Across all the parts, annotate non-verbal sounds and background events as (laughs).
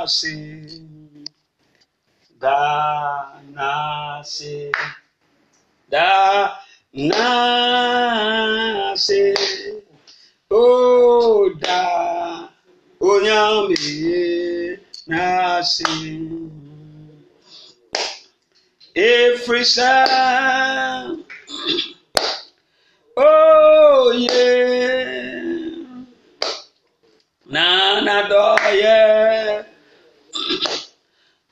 nase, da nase, da nase, o da onyame nase. Every sound, oh yeah. na na do yeah.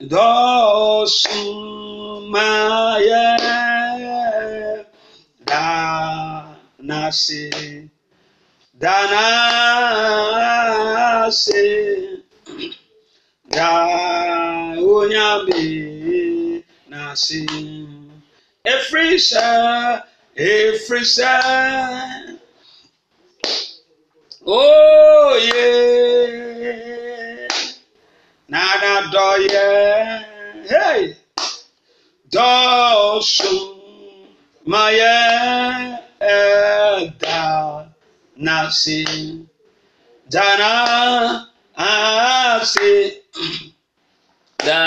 Dosumaye Danasi Danasi Daunyabi Nasi Efrisha Efrisha Oh yeah nana dɔyɛ hey dɔsum mayɛ ɛda nasi dana ase da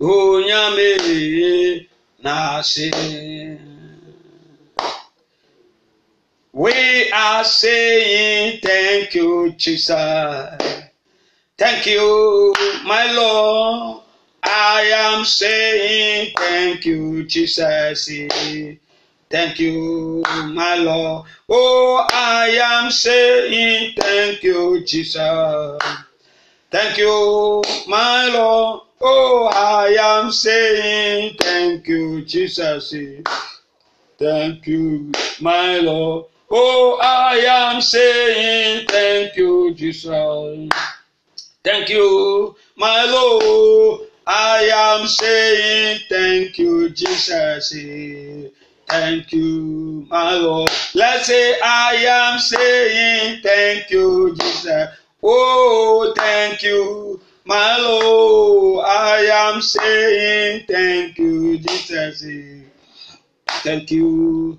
onyame nasi. We are saying thank you, Jesus. Thank you, my Lord. I am saying thank you, Jesus. Thank you, my Lord. Oh, I am saying thank you, Jesus. Thank you, my Lord. Oh, I am saying thank you, Jesus. Thank you, my Lord. Oh, I am saying thank you, Jesus. Thank you, my Lord. I am saying thank you, Jesus. Thank you, my Lord. Let's say, I am saying thank you, Jesus. Oh, thank you, my Lord. I am saying thank you, Jesus. Thank you,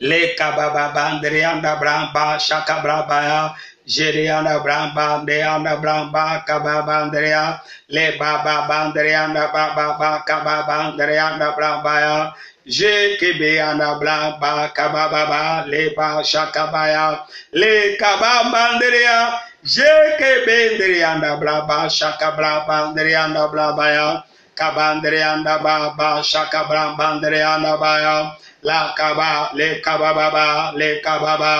le kabababa ndrianda bramba shaka brabaya Jeriana Bramba, Deana Bramba, Kababandrea, Le Baba Bandreana Baba, Kababandreana Brambaya, Je Kibiana Bramba, Kabababa, Le Ba Shakabaya, Le Kababandrea, Je Kibindriana Bramba, Shakabrabandreana Brabaya, Kabandreana Baba, Shakabra Bandreana Baya, la kaba le kaba baba le kaba ba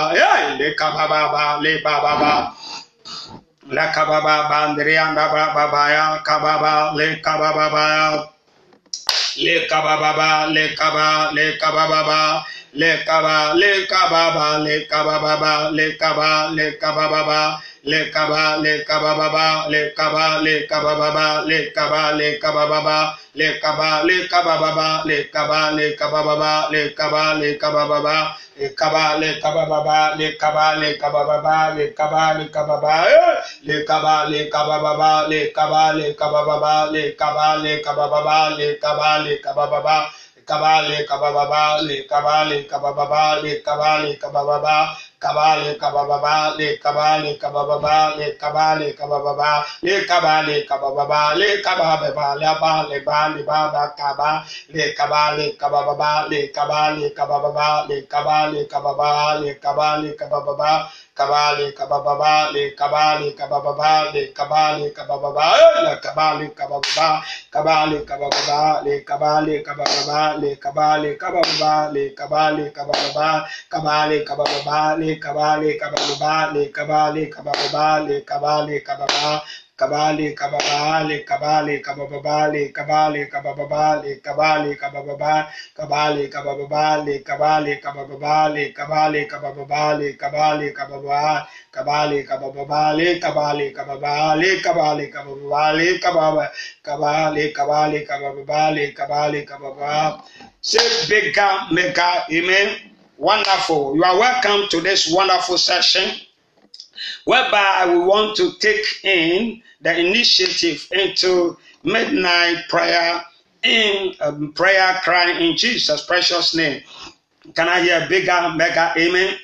le kaba baba le baba ba la kaba ba bandri anda baba ya kaba ba le kaba baba ya. Le kaba baba le kaba le kaba baba le kaba le kaba ba le kaba baba le kaba le kaba baba le kaba le kaba baba le kaba le kaba baba le kaba le kaba baba le kaba le kaba baba le kaba le kaba baba le kaba le kaba baba le kaba le kaba baba le kaba le kaba baba le kaba le kaba baba le kaba le kaba baba le kaba le kaba baba le kaba le kaba baba le kaba le kaba baba kabale kabababa le kabale kabababa le kabale kabababa kabale kabababa le kabale kabababa le kabale kabababa le kabale kabababa le kabababa le ba le ba kaba le kabale kabababa le kabale kabababa le kabale kababa le kabale kabababa kabale kabababa le kabale kabababa le kabale kabababa le kabale kabababa kabale kabababa le kabale kabababa le kabale kabababa le kabale kabababa kabale kabababa le kabale kabababa le kabale kabababa le kabale kababa kabale kababale kabale kababale kabale kababale kabale kabababa kabale kababale kabale kababale kabale kababale kabale kababa kabale kababale kabale kababale kabale kababale kababa kabale kabale kababale kabale kababa say mega amen wonderful you are welcome to this wonderful session whereby we want to take in the initiative into midnight prayer in um, prayer crying in Jesus' precious name. Can I hear bigger, mega amen?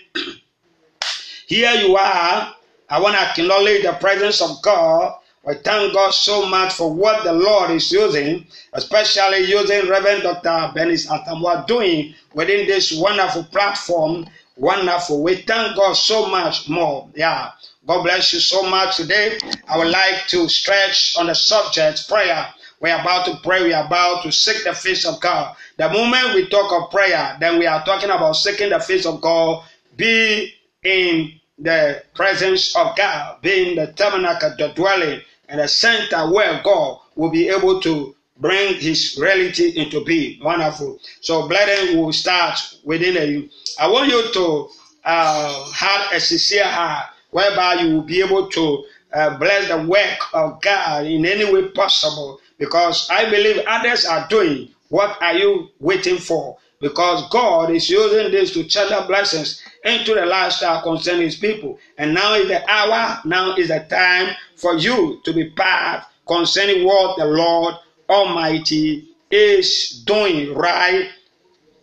(clears throat) Here you are. I want to acknowledge the presence of God. We thank God so much for what the Lord is using, especially using Reverend Dr. Benis Atamwa doing within this wonderful platform. Wonderful. We thank God so much more. Yeah. God bless you so much today. I would like to stretch on the subject prayer. We're about to pray. We're about to seek the face of God. The moment we talk of prayer, then we are talking about seeking the face of God. Be in the presence of God, be in the tabernacle, the dwelling, and a center where God will be able to bring his reality into being. Wonderful. So, blessing will start within you. I want you to uh, have a sincere heart whereby you will be able to uh, bless the work of God in any way possible. Because I believe others are doing. What are you waiting for? Because God is using this to channel blessings into the lifestyle concerning His people. And now is the hour, now is the time for you to be part concerning what the Lord Almighty is doing, right?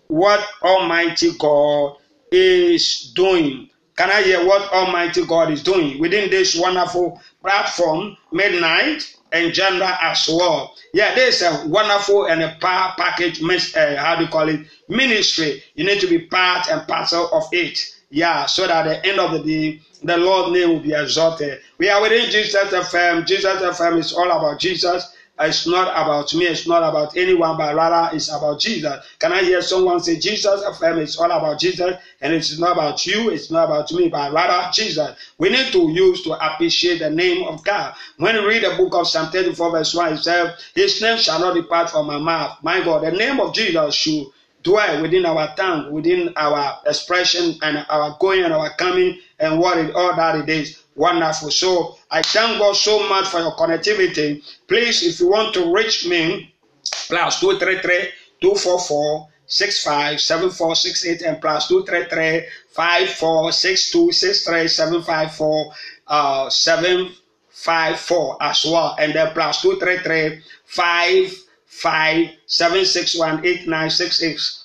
What Almighty God is doing. Can I hear what Almighty God is doing within this wonderful platform, midnight and gender as well? Yeah, this is a wonderful and a power package, uh, how do you call it, ministry. You need to be part and parcel of it. Yeah, so that at the end of the day, the Lord's name will be exalted. We are within Jesus FM. Jesus FM is all about Jesus. It's not about me, it's not about anyone, but rather it's about Jesus. Can I hear someone say, Jesus FM it's all about Jesus, and it's not about you, it's not about me, but rather Jesus. We need to use to appreciate the name of God. When you read the book of Psalm 34, verse 1, it says, His name shall not depart from my mouth. My God, the name of Jesus should dwell within our tongue, within our expression and our going and our coming and what it all that it is. Wonderful. So I thank God so much for your connectivity. Please, if you want to reach me, plus 233 244 657468 and plus 233 5462 754 uh, 754 as well. And then plus 233 55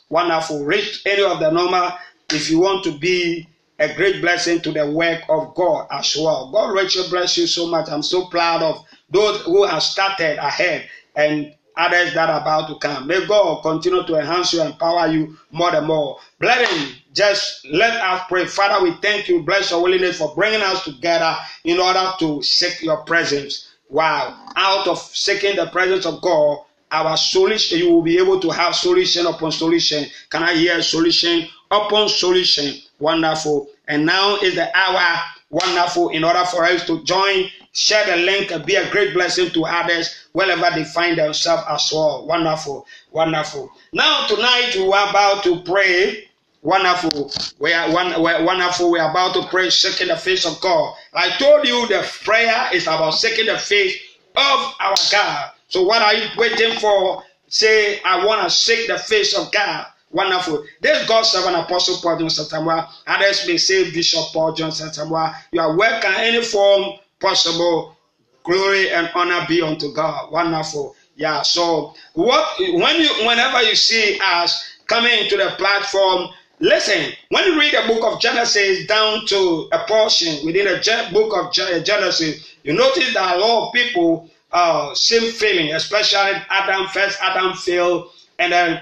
Wonderful. Reach any of the number if you want to be a great blessing to the work of God as well. God Rachel bless you so much. I'm so proud of those who have started ahead and others that are about to come. May God continue to enhance you, and empower you more and more. Blessing, just let us pray. Father, we thank you, bless your willingness for bringing us together in order to seek your presence. Wow. Out of seeking the presence of God, our solution, you will be able to have solution upon solution. Can I hear solution upon solution? Wonderful. And now is the hour. Wonderful. In order for us to join, share the link and be a great blessing to others wherever they find themselves as well. Wonderful. Wonderful. Now, tonight we are about to pray. Wonderful. We are one, we're wonderful. We are about to pray, seeking the face of God. I told you the prayer is about seeking the face of our God. So, what are you waiting for? Say, I want to seek the face of God. Wonderful. This God servant Apostle Paul Johnson Asamoah. Others may say Bishop Paul Johnson Asamoah. You are welcome any form possible. Glory and honor be unto God. Wonderful. Yeah. So what when you whenever you see us coming into the platform, listen. When you read the book of Genesis down to a portion within the book of Genesis, you notice that a lot of people uh, same feeling, especially Adam first. Adam failed, and then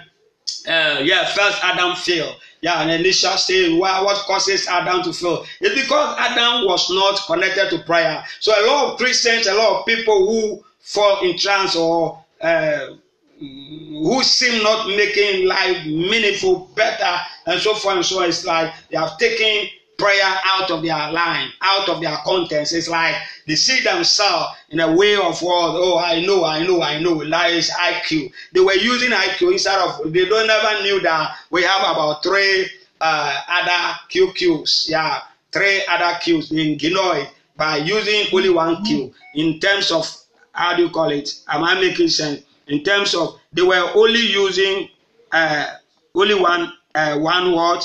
uh, yeah, first Adam failed. Yeah, and Elisha said, why, what causes Adam to fail? It's because Adam was not connected to prayer. So a lot of Christians, a lot of people who fall in trance or uh, who seem not making life meaningful, better, and so forth and so on. It's like they have taken prayer out of their line, out of their contents. It's like they see themselves in a way of world. Oh, I know, I know, I know. Is IQ. They were using IQ instead of. They don't never knew that we have about three uh, other QQs. Yeah, three other Qs in Ginoid by using only one Q in terms of how do you call it? Am I making sense? In terms of they were only using uh, only one uh, one word,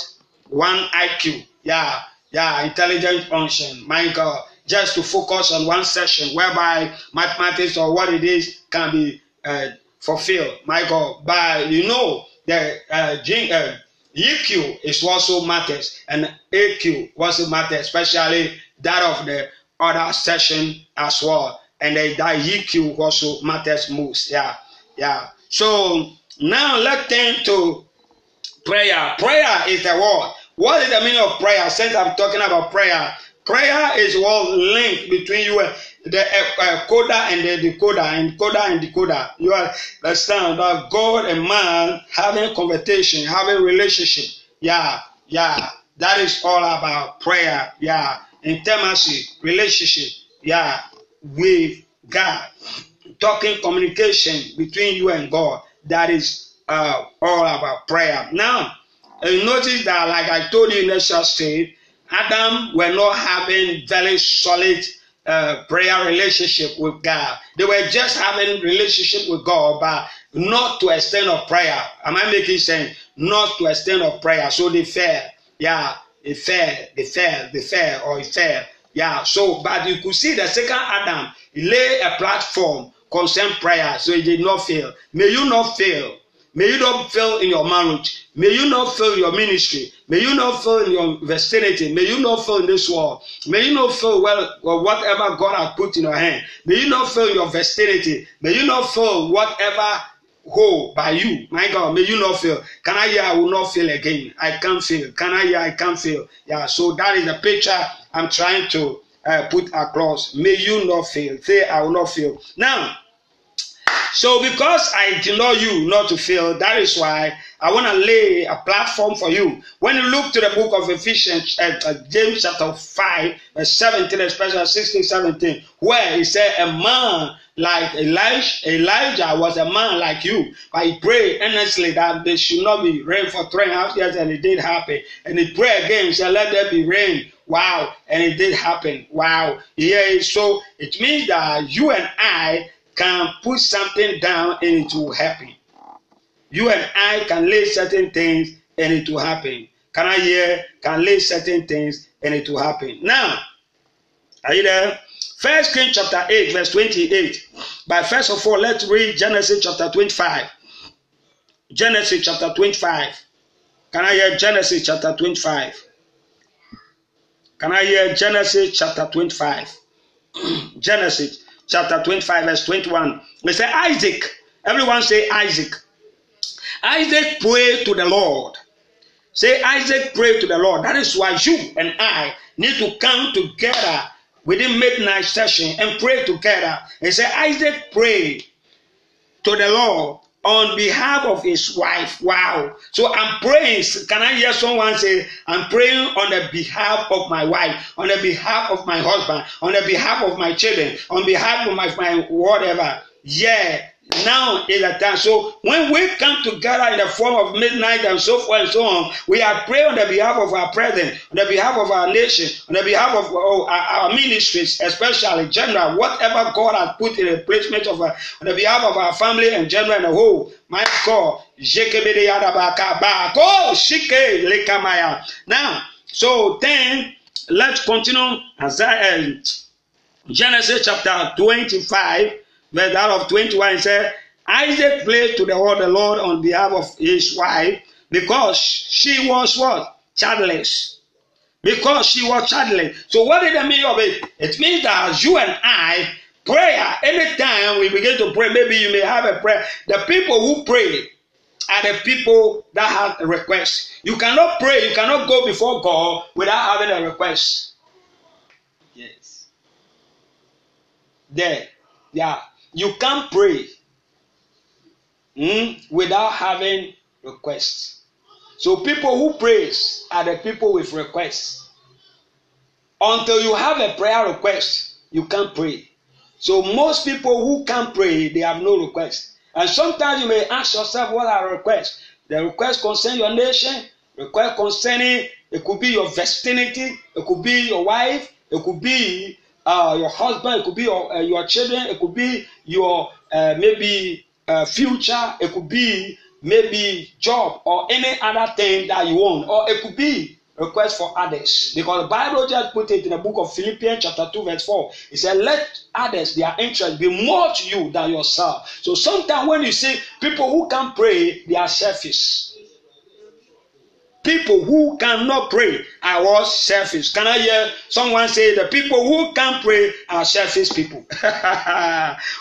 one IQ. Yeah, yeah, intelligent function. My God, just to focus on one session whereby mathematics or what it is can be uh, fulfilled. My God, but you know the uh, uh, EQ is also matters and AQ also matters, especially that of the other session as well. And the, that EQ also matters most. Yeah, yeah. So now let's turn to prayer. Prayer is the word. What is the meaning of prayer? Since I'm talking about prayer, prayer is what link between you and the uh, coder and the decoder, and coder and decoder. You understand that God and man having conversation, having relationship. Yeah, yeah. That is all about prayer. Yeah, intimacy, relationship. Yeah, with God, talking communication between you and God. That is uh, all about prayer. Now, you notice that, like I told you in short state, Adam were not having very solid uh, prayer relationship with God. They were just having relationship with God, but not to extent of prayer. Am I making sense? Not to extent of prayer. So they fell. Yeah, they fell, they fell, they fell, or he fell. Yeah. So, but you could see the second Adam, he lay a platform concern prayer, so he did not fail. May you not fail. May you not fail in your marriage. May you not fail in your ministry. May you not fail in your vicinity. May you not fail in this world. May you not fail well whatever God has put in your hand. May you not fail in your vicinity. May you not fail whatever hold by you. My God, may you not fail. Can I hear I will not fail again? I can't fail. Can I hear I can't fail? Yeah, so that is the picture I'm trying to uh, put across. May you not fail. Say I will not fail. Now, So because I not you not to fail, that is why I want to lay a platform for you. When you look to the book of Ephesians, uh, uh, James chapter 5, verse 17, especially 16, 17, where he said, A man like Elijah, Elijah was a man like you, but he prayed earnestly that there should not be rain for three and a half years, and it did happen. And he prayed again, he said, Let there be rain. Wow, and it did happen. Wow. Yeah, so it means that you and I can put something down and it will happen. You and I can lay certain things and it will happen. Can I hear? Can lay certain things and it will happen. Now, are you there? First King chapter 8, verse 28. But first of all, let's read Genesis chapter 25. Genesis chapter 25. Can I hear Genesis chapter 25? Can I hear Genesis chapter 25? (clears throat) Genesis chapter 25, verse 21. We say Isaac. Everyone say Isaac. Isaac prayed to the Lord. Say Isaac prayed to the Lord. That is why you and I need to come together within midnight session and pray together. And say Isaac prayed to the Lord on behalf of his wife. Wow. So I'm praying. Can I hear someone say, I'm praying on the behalf of my wife, on the behalf of my husband, on the behalf of my children, on behalf of my, my whatever. Yeah, now is the time. So when we come together in the form of midnight and so forth and so on, we are praying on the behalf of our president, on the behalf of our nation, on the behalf of oh, our, our, ministries, especially general, whatever God has put in the placement of our, on the behalf of our family and general and the whole. My God, now, so then let's continue as uh, Genesis chapter 25 verse out of 21 said, Isaac prayed to the Lord, the Lord on behalf of his wife because she was what? Childless. Because she was childless. So what did the mean of it? It means that you and I, prayer, anytime we begin to pray, maybe you may have a prayer. The people who pray are the people that have a request. You cannot pray, you cannot go before God without having a request. Yes. There. Yeah. You can't pray mm, without having requests. So people who praise are the people with requests. until you have a prayer request, you can't pray. So most people who can't pray, they have no request. And sometimes you may ask yourself, what are requests? The request concern your nation, request concerning it could be your vicinity, it could be your wife, it could be uh, your husband, it could be your, uh, your children, it could be your uh, maybe uh, future, it could be maybe job or any other thing that you want, or it could be request for others. Because the Bible just put it in the book of Philippians, chapter 2, verse 4. It said, Let others, their interest be more to you than yourself. So sometimes when you see people who can pray, they are selfish. People who cannot pray are all selfish. Can I hear someone say the people who can pray are selfish people? (laughs)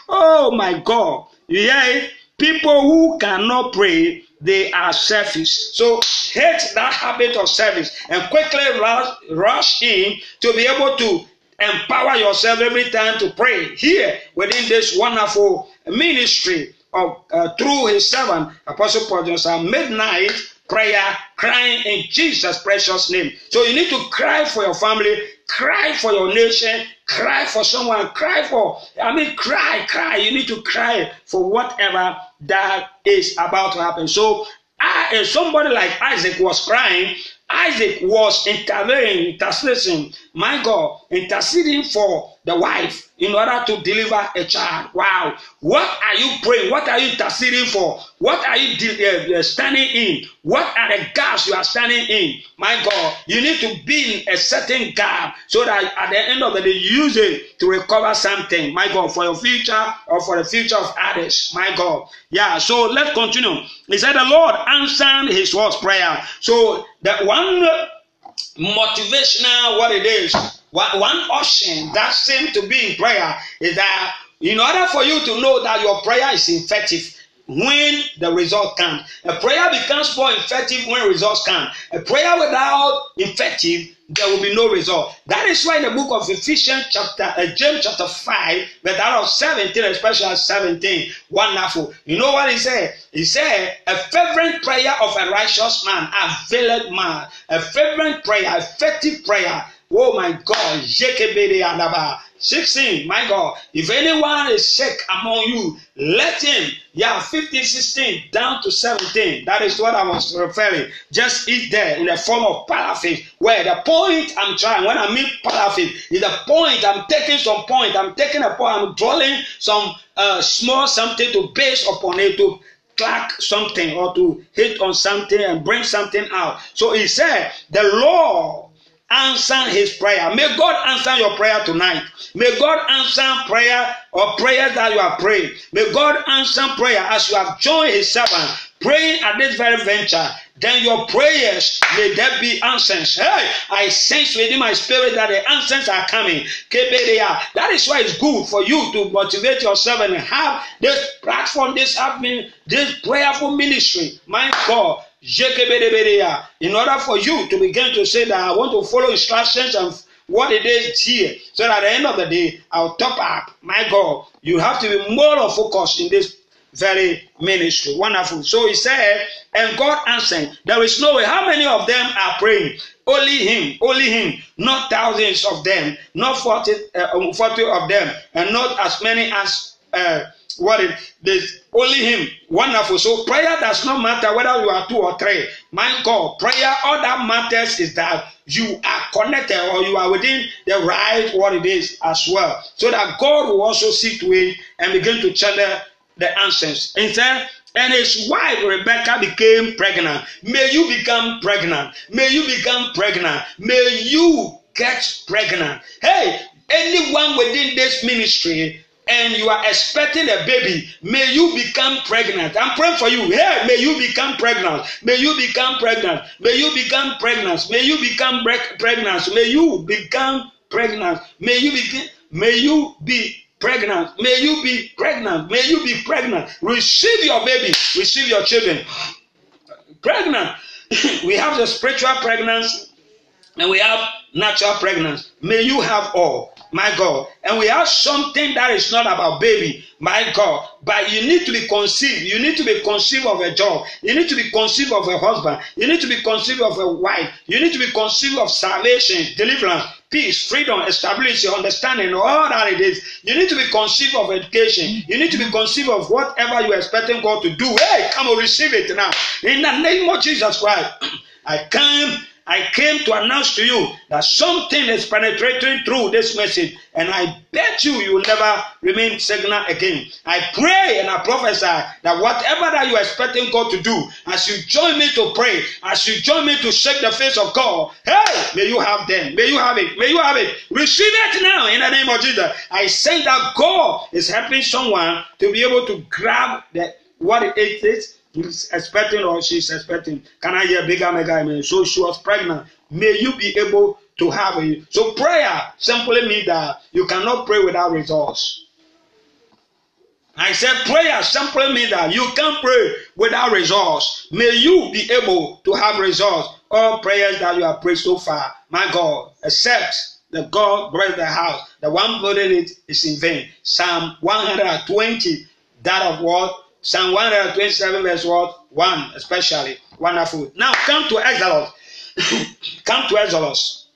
oh my God. You hear it? People who cannot pray they are selfish. So hate that habit of service and quickly rush, rush in to be able to empower yourself every time to pray here within this wonderful ministry of uh, through his servant Apostle Paul Johnson midnight prayer crying in Jesus precious name. So you need to cry for your family, cry for your nation, cry for someone, cry for I mean cry, cry. You need to cry for whatever that is about to happen. So I, somebody like Isaac was crying. Isaac was intervening, interceding, my God, interceding for the wife in order to deliver a child. Wow. What are you praying? What are you interceding for? What are you uh, uh, standing in? What are the gaps you are standing in? My God, you need to be in a certain gap so that at the end of the day, you use it to recover something. My God, for your future or for the future of others. My God. Yeah, so let's continue. He said, The Lord answered his words prayer. So that one motivational, what it is, one option that seems to be in prayer is that in order for you to know that your prayer is effective, when the result comes. A prayer becomes more effective when results come. A prayer without effective, there will be no result. That is why in the book of Ephesians chapter, uh, James chapter 5, verse out of 17, especially 17, wonderful. You know what he said? He said, a fervent prayer of a righteous man a availeth man. A fervent prayer, effective prayer. Oh my God, 16, my God, if anyone is sick among you, let him, yeah, 15, 16, down to 17. That is what I was referring. Just eat there in the form of paraffin. Where the point I'm trying, when I mean paraffin, is the point, I'm taking some point, I'm taking a point, I'm drawing some uh, small something to base upon it to clack something or to hit on something and bring something out. So he said, the law answer his prayer. May God answer your prayer tonight. May God answer prayer or prayers that you are praying. May God answer prayer as you have joined his servant praying at this very venture. Then your prayers may there be answers. Hey, I sense within my spirit that the answers are coming. That is why it's good for you to motivate yourself and have this platform, this happening, this prayerful ministry. My God, in order for you to begin to say that I want to follow instructions and what it is here, so that at the end of the day, I'll top up. My God, you have to be more focused in this very ministry. Wonderful. So he said, and God answered, There is no way. How many of them are praying? Only him, only him, not thousands of them, not 40, uh, 40 of them, and not as many as uh, what it is only him wonderful so prayer does not matter whether you are two or three my god prayer all that matters is that you are connected or you are within the right what it is as well so that god will also see to it and begin to channel the answers instead and his wife Rebecca became pregnant. May you become pregnant. May you become pregnant. May you get pregnant. Hey, anyone within this ministry and you are expecting a baby, may you become pregnant. I'm praying for you. Hey, may you become pregnant. May you become pregnant. May you become pregnant. May you become pregnant. May you become pregnant. May you begin. May you be pregnant. May you be pregnant. May you be pregnant. Receive your baby. Receive your children. Pregnant. (laughs) we have the spiritual pregnancy and we have natural pregnancy. May you have all my God. And we have something that is not about baby, my God. But you need to be conceived. You need to be conceived of a job. You need to be conceived of a husband. You need to be conceived of a wife. You need to be conceived of salvation, deliverance, peace, freedom, stability, understanding, all that it is. You need to be conceived of education. You need to be conceived of whatever you're expecting God to do. Hey, come on, receive it now. In the name of Jesus Christ, (clears throat) I come I came to announce to you that something is penetrating through this message, and I bet you you will never remain stagnant again. I pray and I prophesy that whatever that you are expecting God to do, as you join me to pray, as you join me to shake the face of God, hey, may you have them, may you have it, may you have it. Receive it now in the name of Jesus. I say that God is helping someone to be able to grab the what it is he's expecting or she's expecting. Can I hear bigger mega amen? So she was pregnant. May you be able to have a so prayer simply means that you cannot pray without results. I said prayer simply means that you can't pray without results. May you be able to have results. All prayers that you have prayed so far, my God, except the God bless the house. The one building it is in vain. Psalm 120, that of what? Psalm 127, verse what? 1, especially. Wonderful. Now come to Exodus. (laughs) come to Exodus.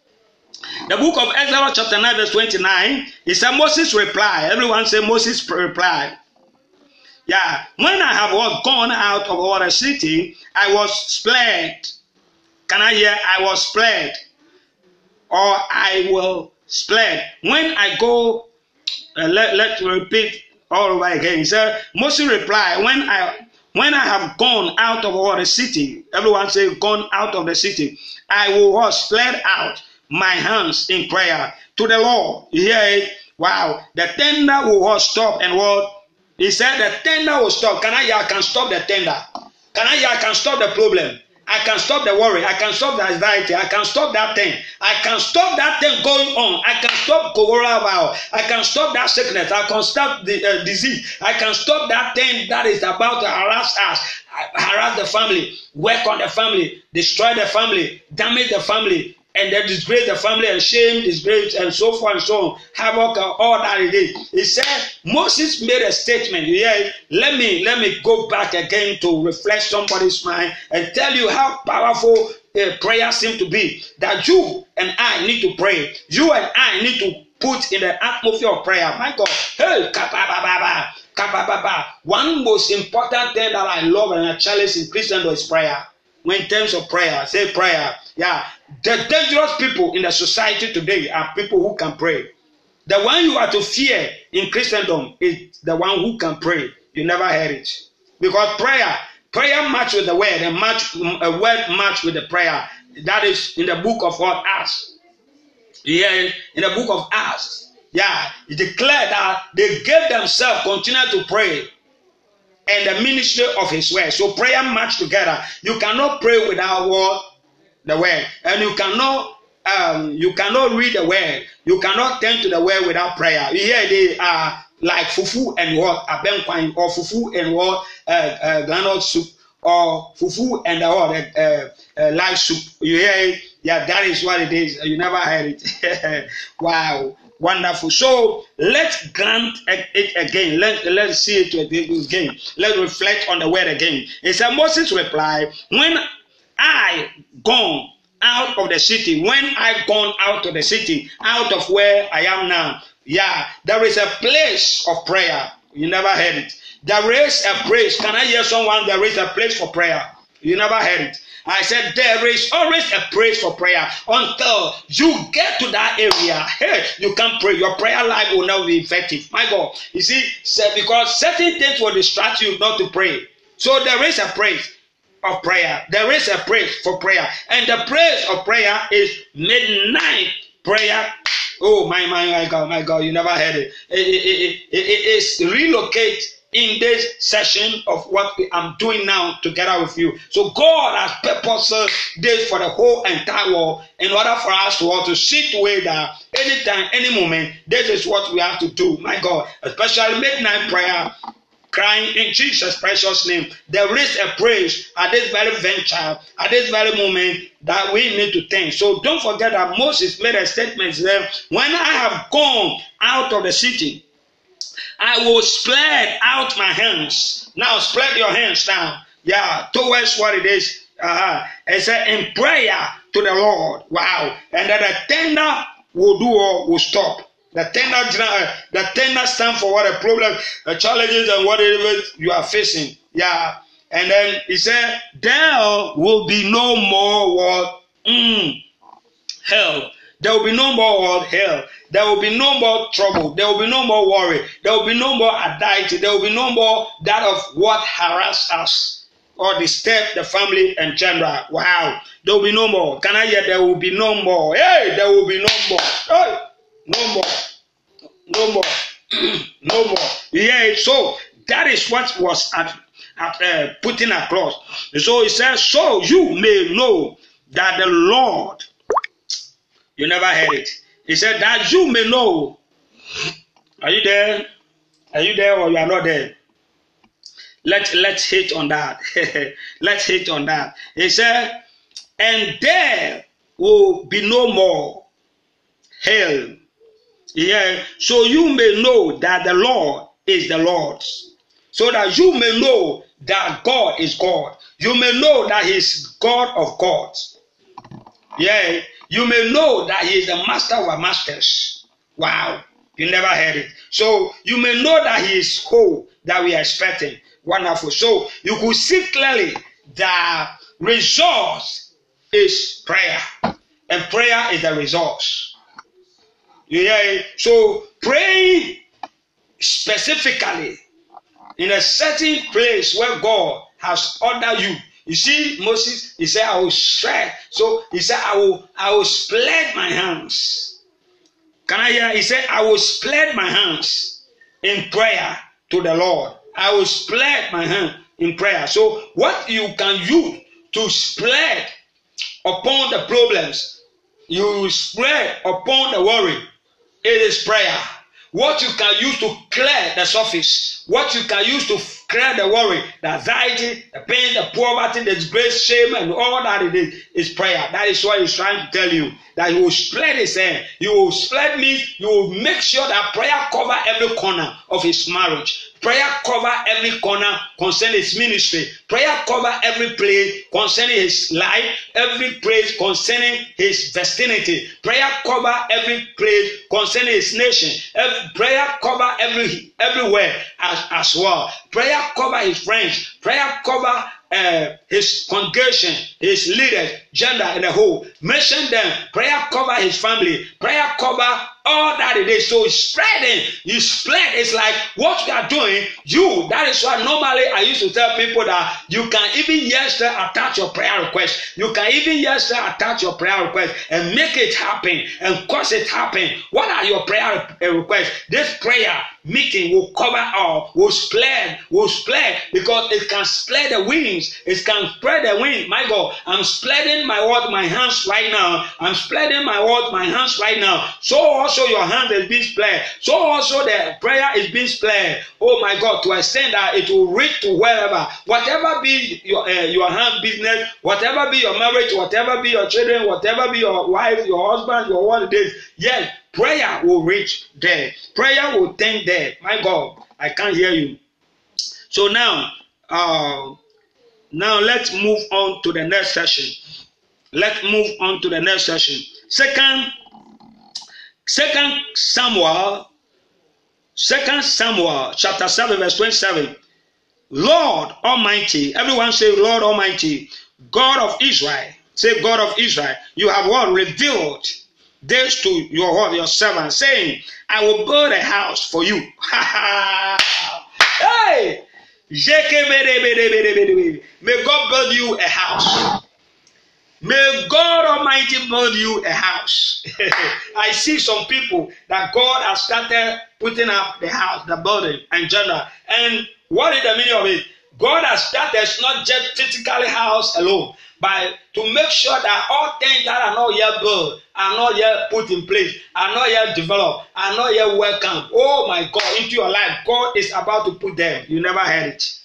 The book of Exodus, chapter 9, verse 29, it said Moses reply. Everyone say Moses reply. Yeah. When I have gone out of our city, I was split. Can I hear? I was split. Or I will split. When I go, uh, let, let's repeat all over again. He said, Moses replied, When I when I have gone out of all the city, everyone say, gone out of the city, I will spread out my hands in prayer to the Lord. You hear it? Wow. The tender will stop and what? He said the tender will stop. Can I can stop the tender? Can I I can stop the problem? I can stop the worry. I can stop the anxiety. I can stop that thing. I can stop that thing going on. I can stop coronavirus. I can stop that sickness. I can stop the uh, disease. I can stop that thing that is about to harass us, harass the family, work on the family, destroy the family, damage the family, and then disgrace the family and shame, disgrace, and so forth and so on. Havoc, all that it is. He said Moses made a statement. Yeah, let me let me go back again to reflect somebody's mind and tell you how powerful uh, prayer seems to be. That you and I need to pray. You and I need to put in the atmosphere of prayer. My God, hey, kapababa, kapababa. One most important thing that I love and I challenge in Christendom is prayer. When in terms of prayer, say prayer. Yeah, the dangerous people in the society today are people who can pray. The one you are to fear in Christendom is the one who can pray. You never heard it. Because prayer, prayer match with the word and match a word match with the prayer. That is in the book of what Acts. Yeah, in the book of Acts. Yeah, it declared that they gave themselves continue to pray and the ministry of his word. So prayer match together. You cannot pray without what the word, and you cannot um, you cannot read the word. You cannot turn to the word without prayer. Here they are like fufu and what abenkwine or fufu and what uh, uh, granite soup or fufu and uh, what uh, uh, live soup. You hear it? Yeah, that is what it is. You never heard it. (laughs) wow. Wonderful. So let's grant it again. Let, let's see it again. Let's reflect on the word again. It said Moses replied, When I gone out of the city, when I gone out of the city, out of where I am now, yeah, there is a place of prayer. You never heard it. There is a place. Can I hear someone? There is a place for prayer. You never heard it. I said there is always a place for prayer until you get to that area. Hey, you can pray. Your prayer life will not be effective. My God, you see, because certain things will distract you not to pray. So there is a praise of prayer. There is a praise for prayer, and the praise of prayer is midnight prayer. Oh my my my God, my God! You never heard it. It, it, it, it is relocate in this session of what I'm doing now together with you. So God has purposed this for the whole entire world in order for us to want to see to that anytime, any moment, this is what we have to do. My God, especially midnight prayer crying in Jesus' precious name. There is a praise at this very venture, at this very moment that we need to think. So don't forget that Moses made a statement there when I have gone out of the city, I will spread out my hands. Now spread your hands now. Yeah, towards what it is. Uh-huh. It said in prayer to the Lord. Wow. And that the tender will do or will stop. The uh, the tender stand for what a problem, the challenges, and whatever you are facing. Yeah. And then he said, there will be no more what? Mm, hell. There will be no more what? Hell. There will be no more trouble. There will be no more worry. There will be no more anxiety. There will be no more that of what harass us or disturb the family and general. Wow. There will be no more. Can I hear? There will be no more. Hey, there will be no more. Hey, no more. No more. (clears throat) no more. Yeah, so that is what was at, at uh, putting across. So he says, so you may know that the Lord, you never heard it. He said that you may know. Are you there? Are you there or you are not there? Let let's hit on that. (laughs) let's hit on that. He said, and there will be no more hell. Yeah, so you may know that the Lord is the Lord. So that you may know that God is God. You may know that He's God of gods. Yeah, you may know that He is the master of masters. Wow, you never heard it. So you may know that He is whole that we are expecting. Wonderful. So you could see clearly that resource is prayer, and prayer is the resource. Yeah. So praying specifically in a certain place where God has ordered you. You see, Moses, he said, I will spread. So he said, I will, I will spread my hands. Can I hear? He said, I will spread my hands in prayer to the Lord. I will spread my hand in prayer. So, what you can use to spread upon the problems, you spread upon the worry, it is prayer. What you can use to clear the surface, what you can use to clear the worry, the anxiety, the pain, the poverty, the disgrace, shame, and all that it is, is prayer. That is what he's trying to tell you. That you will spread his hand. You will spread means you will make sure that prayer cover every corner of his marriage. Prayer cover every corner concerning his ministry. Prayer cover every place concerning his life, every place concerning his vicinity. Prayer cover every place concerning his nation. Every, prayer cover every everywhere as, as well. Prayer cover his friends. Prayer cover uh, his congregation, his leaders, gender and the whole. Mention them. Prayer cover his family. Prayer cover all that it is. So spreading, you spread. It's like what you are doing. You. That is why normally I used to tell people that you can even yesterday attach your prayer request. You can even yesterday attach your prayer request and make it happen and cause it happen. What are your prayer eh, requests? This prayer meeting will cover all, will spread, will spread because it can spread the wings. It can spread the wings. My God, I'm spreading my word, my hands right now. I'm spreading my word, my hands right now. So also your hand is being spread. So also the prayer is being spread. Oh my God, to extend that it will reach to wherever, whatever be your uh, your hand business, whatever be your marriage, whatever be your children, whatever be your wife, your husband, your what it is. Yes, Prayer will reach there. Prayer will tend there. My God, I can't hear you. So now, uh, now let's move on to the next session. Let's move on to the next session. Second, Second Samuel, Second Samuel, chapter seven, verse twenty-seven. Lord Almighty, everyone say, Lord Almighty, God of Israel. Say, God of Israel, you have what revealed this to your your servant, saying, I will build a house for you. (laughs) hey! May God build you a house. May God Almighty build you a house. (laughs) I see some people that God has started putting up the house, the building, and general. And what is the meaning of it? God has started not just physically house alone, but to make sure that all things that are not yet built, are not yet put in place, are not yet developed, are not yet welcomed. Oh my God, into your life, God is about to put them. You never heard it.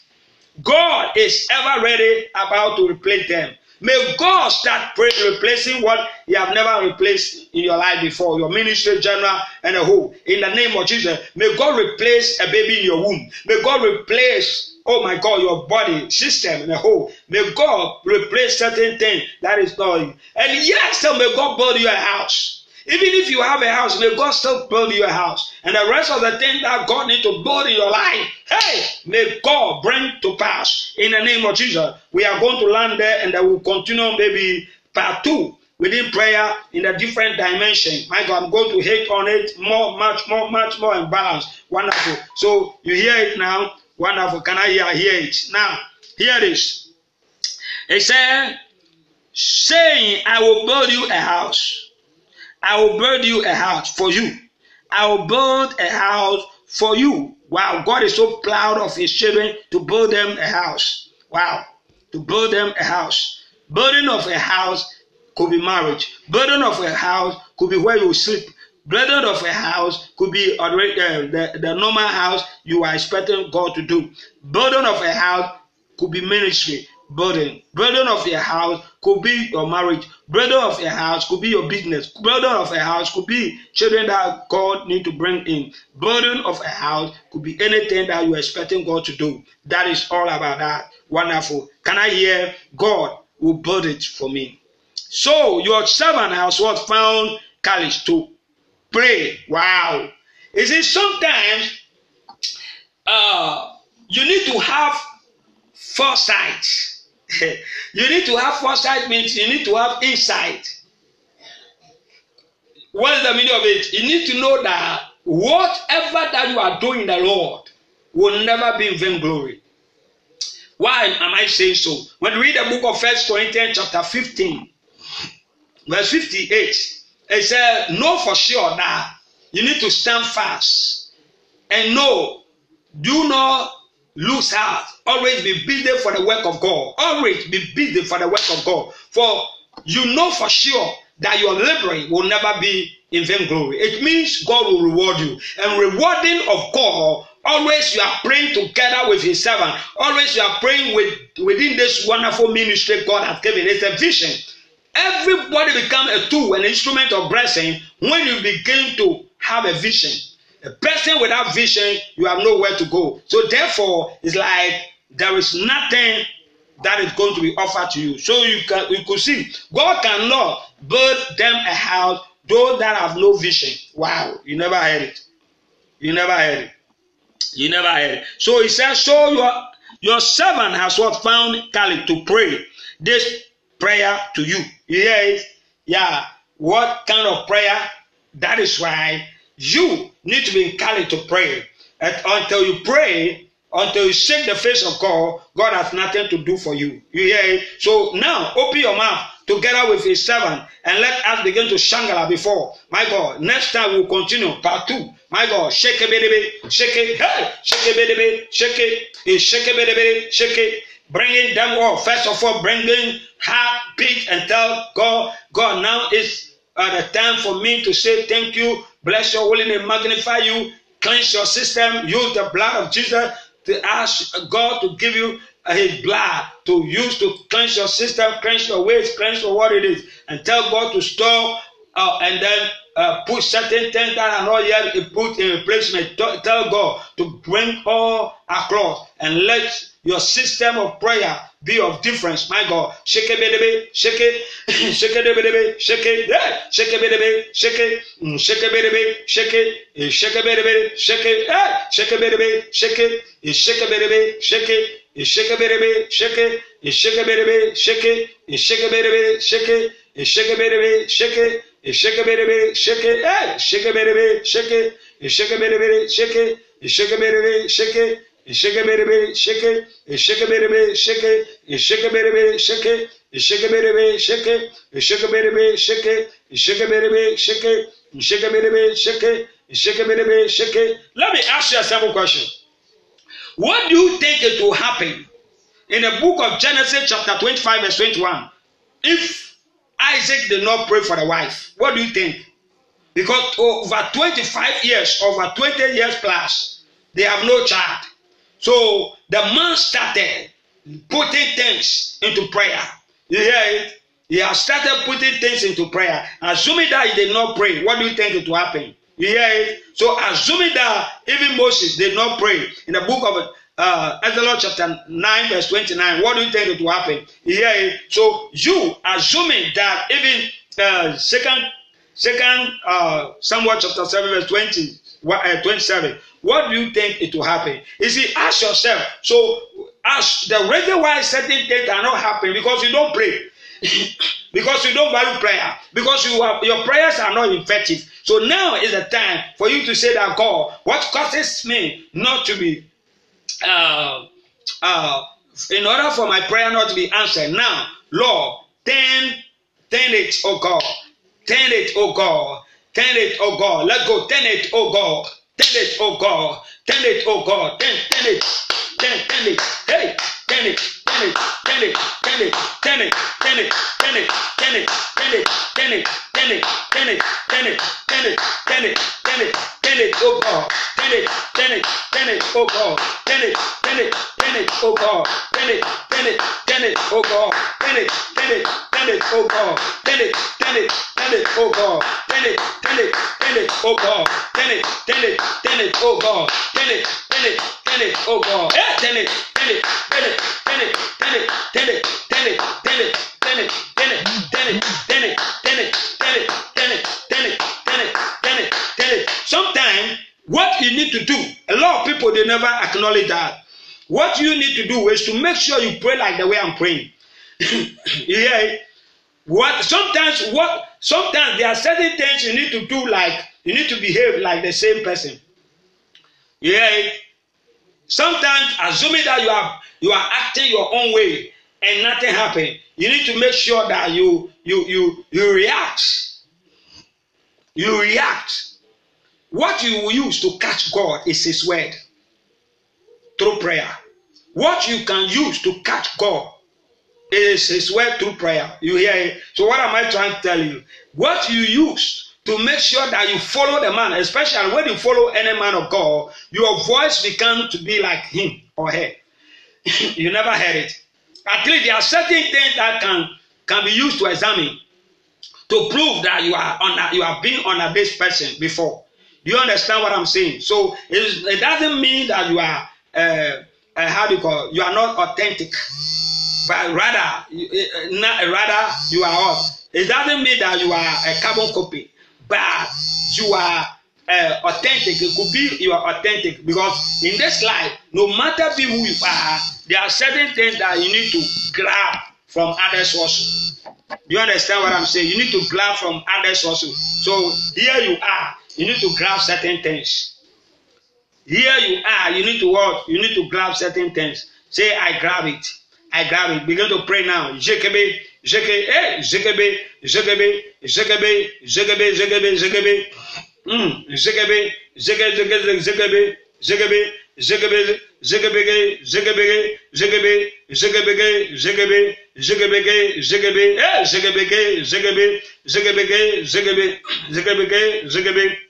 God is ever ready about to replace them. May God start replacing what you have never replaced in your life before, your ministry, general, and a whole. In the name of Jesus, may God replace a baby in your womb. May God replace, oh my God, your body system in a whole. May God replace certain things that is not. you. And yes, may God build you a house. Even if you have a house, may God still build you a house. And the rest of the things that God needs to build in your life, hey, may God bring to pass in the name of Jesus. We are going to land there and then we'll continue maybe part two within prayer in a different dimension. My God, I'm going to hit on it more, much more, much more in balance. Wonderful. So you hear it now. Wonderful. Can I hear, hear it? Now, hear this. It said, saying, I will build you a house I will build you a house for you. I will build a house for you. Wow, God is so proud of his children to build them a house. Wow, to build them a house. Building of a house could be marriage. Building of a house could be where you sleep. Building of a house could be already, uh, the, the normal house you are expecting God to do. Building of a house could be ministry burden. Burden of your house could be your marriage. Burden of your house could be your business. Burden of a house could be children that God need to bring in. Burden of a house could be anything that you're expecting God to do. That is all about that. Wonderful. Can I hear God will build it for me? So your servant has what found courage to pray. Wow. Is it sometimes uh, you need to have foresight (laughs) you need to have foresight means you need to have insight. What is the meaning of it? You need to know that whatever that you are doing the Lord will never be in vain glory. Why am I saying so? When you read the book of First Corinthians chapter 15, verse 58, it says, Know for sure that you need to stand fast and know, do not lose heart. Always be busy for the work of God. Always be busy for the work of God. For you know for sure that your laboring will never be in vain glory. It means God will reward you. And rewarding of God, always you are praying together with his servant. Always you are praying with within this wonderful ministry God has given. It's a vision. Everybody become a tool, an instrument of blessing when you begin to have a vision. A person without vision, you have nowhere to go. So therefore, it's like there is nothing that is going to be offered to you. So you can you could see God cannot build them a house, those that have no vision. Wow, you never heard it. You never heard it. You never heard it. So he says, So your your servant has what found Kali to pray this prayer to you. It? Yeah. What kind of prayer? That is why you need to be encouraged to pray. And until you pray, until you seek the face of God, God has nothing to do for you. You hear it? So now open your mouth together with his servant and let us begin to shangala before. My God, next time we'll continue. Part two. My God, shake it, baby, shake it, hey, shake it, baby, shake it, shake it, baby, shake it. Bringing them all. First of all, bringing heart, beat, and tell God, God, now is uh, the time for me to say thank you Bless your holy name, magnify you, cleanse your system, use the blood of Jesus to ask God to give you his blood to use to cleanse your system, cleanse your ways, cleanse your what it is, and tell God to store uh, and then uh, put certain things that are not yet put in replacement. Tell God to bring all across and let your system of prayer be of difference, my God. Shake it, baby, shake it, shake it, baby, shake it, yeah, shake it, baby, shake it, mm, shake it, baby, shake it, shake it, baby, shake it, yeah, shake it, baby, shake it, shake it, baby, shake it, shake it, baby, shake it, shake it, baby, shake it, shake it, baby, shake it, shake it, baby, shake it, shake it, baby, shake it, yeah, shake it, baby, shake it, shake it, baby, shake it, shake it, baby, shake it. Eşekeberebe şeke, eşekeberebe şeke, eşekeberebe şeke, eşekeberebe şeke, eşekeberebe şeke, eşekeberebe şeke, eşekeberebe şeke, eşekeberebe şeke. Let me ask you a simple question. What do you think it will happen in the book of Genesis chapter 25 verse 21 if Isaac did not pray for the wife? What do you think? Because over 25 years, over 20 years plus, they have no child. So the man started putting things into prayer. You hear it? He has started putting things into prayer. Assuming that he did not pray, what do you think it will happen? You hear it? So assuming that even Moses did not pray in the book of uh, Exodus chapter 9, verse 29, what do you think it will happen? You hear it? So you assuming that even uh, second second uh, Samuel chapter 7, verse 20, uh, 27, what do you think it will happen? You see, ask yourself. So ask the reason why certain things are not happening because you don't pray. (coughs) because you don't value prayer, because you have, your prayers are not effective. So now is the time for you to say that God, what causes me not to be, uh, uh, in order for my prayer not to be answered, now, Lord, turn, turn it, oh God, turn it, oh God, turn it, oh God, let go, turn it, oh God, turn it, oh God, turn it, oh God, turn, turn it, turn, turn it, hey, turn it, turn it, turn it, it, turn it, turn it, turn it, turn it, turn it, turn it, turn oh God, turn it, turn oh God, turn it, turn oh God, turn it, turn oh God, turn it, turn oh God, turn it, turn oh God, turn it, turn oh God, turn it, turn oh God, turn it, turn oh God, Sometimes what you need to do, a lot of people they never acknowledge that. What you need to do is to make sure you pray like the way I'm praying. yeah. What sometimes what sometimes there are certain things you need to do like you need to behave like the same person. Yeah. Sometimes assuming that you are you are acting your own way and nothing happened, you need to make sure that you you you you react. You react. What you use to catch God is His word through prayer. What you can use to catch God is His word through prayer. You hear it? So, what am I trying to tell you? What you use to make sure that you follow the man, especially when you follow any man of God, your voice becomes to be like him or her. (laughs) you never heard it. At least there are certain things that can can be used to examine to prove that you are on you have been on this person before. You understand what I'm saying? So it, it doesn't mean that you are uh, uh, how do you call you are not authentic, but rather uh, not, rather you are what? It doesn't mean that you are a carbon copy, but you are uh, authentic. It could be you are authentic because in this life, no matter be who you are, there are certain things that you need to grab from other sources. You understand what I'm saying? You need to grab from other sources. So here you are, you need to grab certain things. Here you are, you need to what? You need to grab certain things. Say, I grab it. I grab it. Begin to pray now. Jekebe, jeke, eh, jekebe, jekebe, jekebe, jekebe, jekebe, jekebe. Jekebe, jeke, jeke, jekebe, jekebe, jekebe, jekebe, jekebe, jekebe, jekebe, jekebe, jekebe, jekebe, eh, jekebe, jekebe, jekebe, jekebe, jekebe.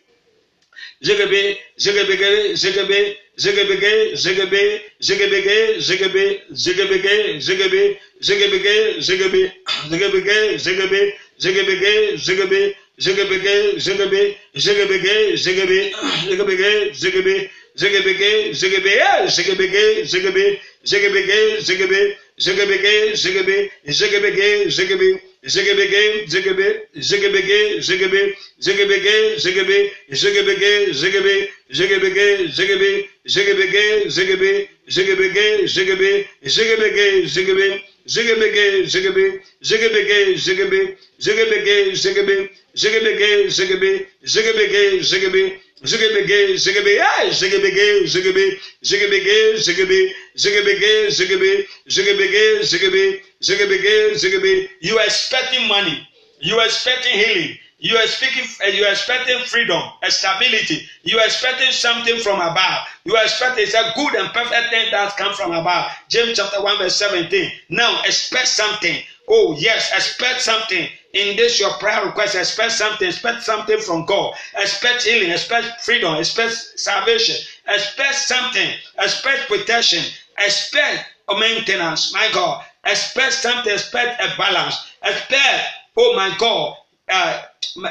Zegebe, zegebege, zegebe, zegebege, zegebe, zegebege, zegebe, zegebege, zegebe, zegebege, zegebe, zegebege, zegebe, zegebege, zegebe, zegebege, zegebe, zegebege, zegebe, zegebege, zegebe, zegebege, zegebe, zegebege, zegebe, zegebege, zegebe, zegebege, zegebe, zegebege, zegebe, zegebege, zegebe, zegebege, zegebe, zegebege, zegebe, zegebege, zegebe, zegebege, zegebe, zegebege, zegebe, zegebege, zegebe, zegebege, zegebe, zegebege, zegebe, zegebege, zegebe, Zegebege, zegebe, zegebege, zegebe, zegebege, zegebe, Zegabege, Zegabe, Zegabege, Zegabe, Zegabege, Zegabe, Zegabege, Zegabe, Zegabege, Zegabe, Zegabege, Zegabe. You are expecting money. You are expecting healing. You are speaking, you are expecting freedom, a stability. You are expecting something from above. You are expecting a good and perfect thing that comes from above. James chapter 1, verse 17. Now expect something. Oh, yes, expect something. In this, your prayer request, expect something, expect something from God. Expect healing, expect freedom, expect salvation, expect something, expect protection, expect maintenance, my God. Expect something, expect a balance. Expect, oh my God, uh,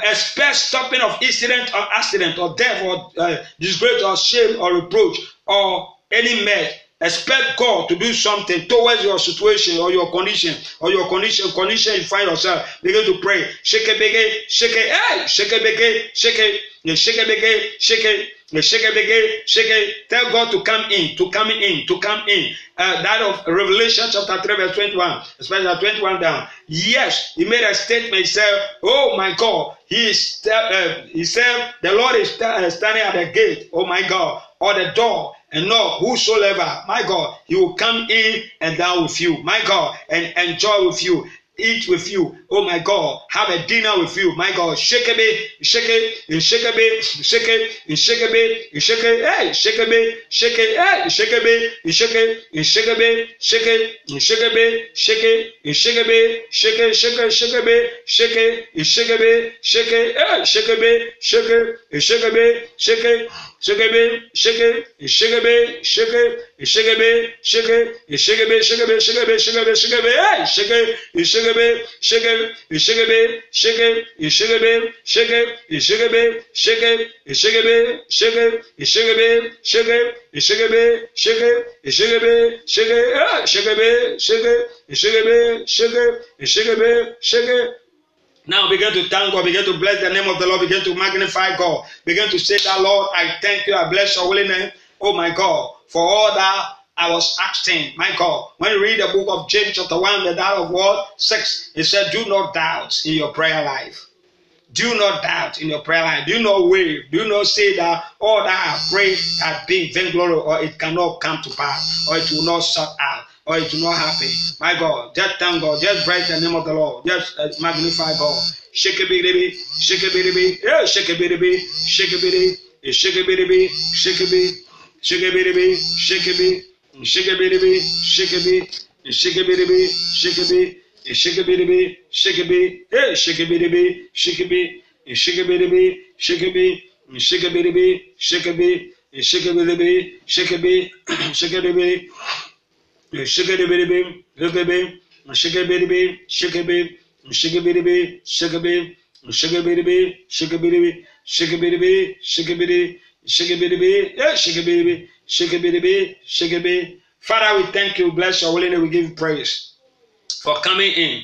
expect stopping of incident or accident or death or uh, disgrace or shame or reproach or any mess. Expect God to do something towards your situation or your condition or your condition condition you find yourself. Begin to pray. Shake it, big shake it, hey, shake it, big shake it, shake it, shake it. Shake it, shake it. Tell God to come in, to come in, to come in. Uh, that of Revelation chapter 3, verse 21, especially 21 down. Yes, he made a statement. He said, Oh my God, he is, uh, he said, the Lord is uh, standing at the gate, oh my God, or the door, and no, whosoever, my God, he will come in and down with you, my God, and enjoy with you eat with you oh my God, have a dinner with you, my God. Shake it, shake it, and shake it, shake it, and shake it, and shake it, hey, shake it, shake it, hey, shake it, and shake it, and shake it, shake it, and shake it, shake it, and shake it, shake it, shake it, shake it, shake it, and shake it, shake it, hey, shake it, shake it, and shake it, shake it, shake it, shake it, and shake it, shake it, and shake it, shake it, and shake it, shake it, shake it, shake it, shake it, shake it, hey, shake it, and shake it, shake it a bit, shake it. Shekebe, sheke, shekebe, sheke, shekebe, sheke, shekebe, shekebe, shekebe, shekebe, shekebe, hey, sheke, shekebe, sheke, shekebe, sheke, shekebe, sheke, shekebe, sheke, shekebe, sheke, shekebe, sheke, shekebe, sheke, shekebe, sheke, ah, shekebe, sheke, shekebe, sheke, shekebe, sheke, now begin to thank God, begin to bless the name of the Lord, begin to magnify God, begin to say that Lord, I thank you, I bless your holy name, oh my God, for all that I was asking, my God. When you read the book of James, chapter 1, the doubt of what? 6, it said, Do not doubt in your prayer life. Do not doubt in your prayer life. Do not wave. Do not say that all that I pray has been vainglory or it cannot come to pass or it will not sort out or it will not happen. My God, just thank God. Just praise the name of the Lord. Just uh, magnify God. Shake a baby, shake a baby, yeah, shake a baby, shake a baby, shake a baby, shake a baby, shake a baby, shake a baby, Shake a baby, shake a baby, hey, shake a baby, shake a baby, shake a baby, shake a baby, shake a baby, shake a baby, shake a baby, shake shikabiribi, shikabi. Father, we thank you, bless your holy name, we give you praise for coming in.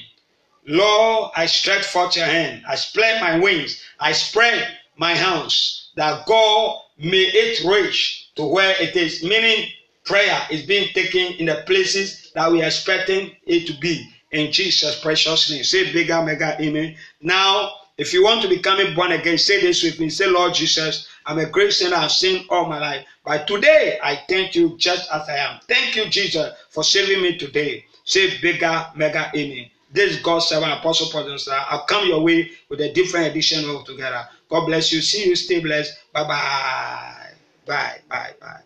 Lord, I stretch forth your hand, I spread my wings, I spread my hands, that God may it reach to where it is, meaning prayer is being taken in the places that we are expecting it to be. In Jesus' precious name. Say bigger, mega amen. Now, if you want to become born again, say this with me. Say, Lord Jesus, I'm a great sinner. I've sinned all my life. But today, I thank you just as I am. Thank you, Jesus, for saving me today. Say bigger, mega amen. This is God's servant, Apostle Pastor. I'll come your way with a different edition of together. God bless you. See you. Stay blessed. Bye bye. Bye bye bye. bye.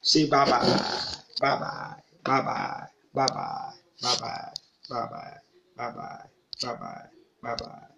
Say. Bye bye. Bye bye. Bye bye. Bye bye. Bye bye. Bye bye. Bye bye bye bye.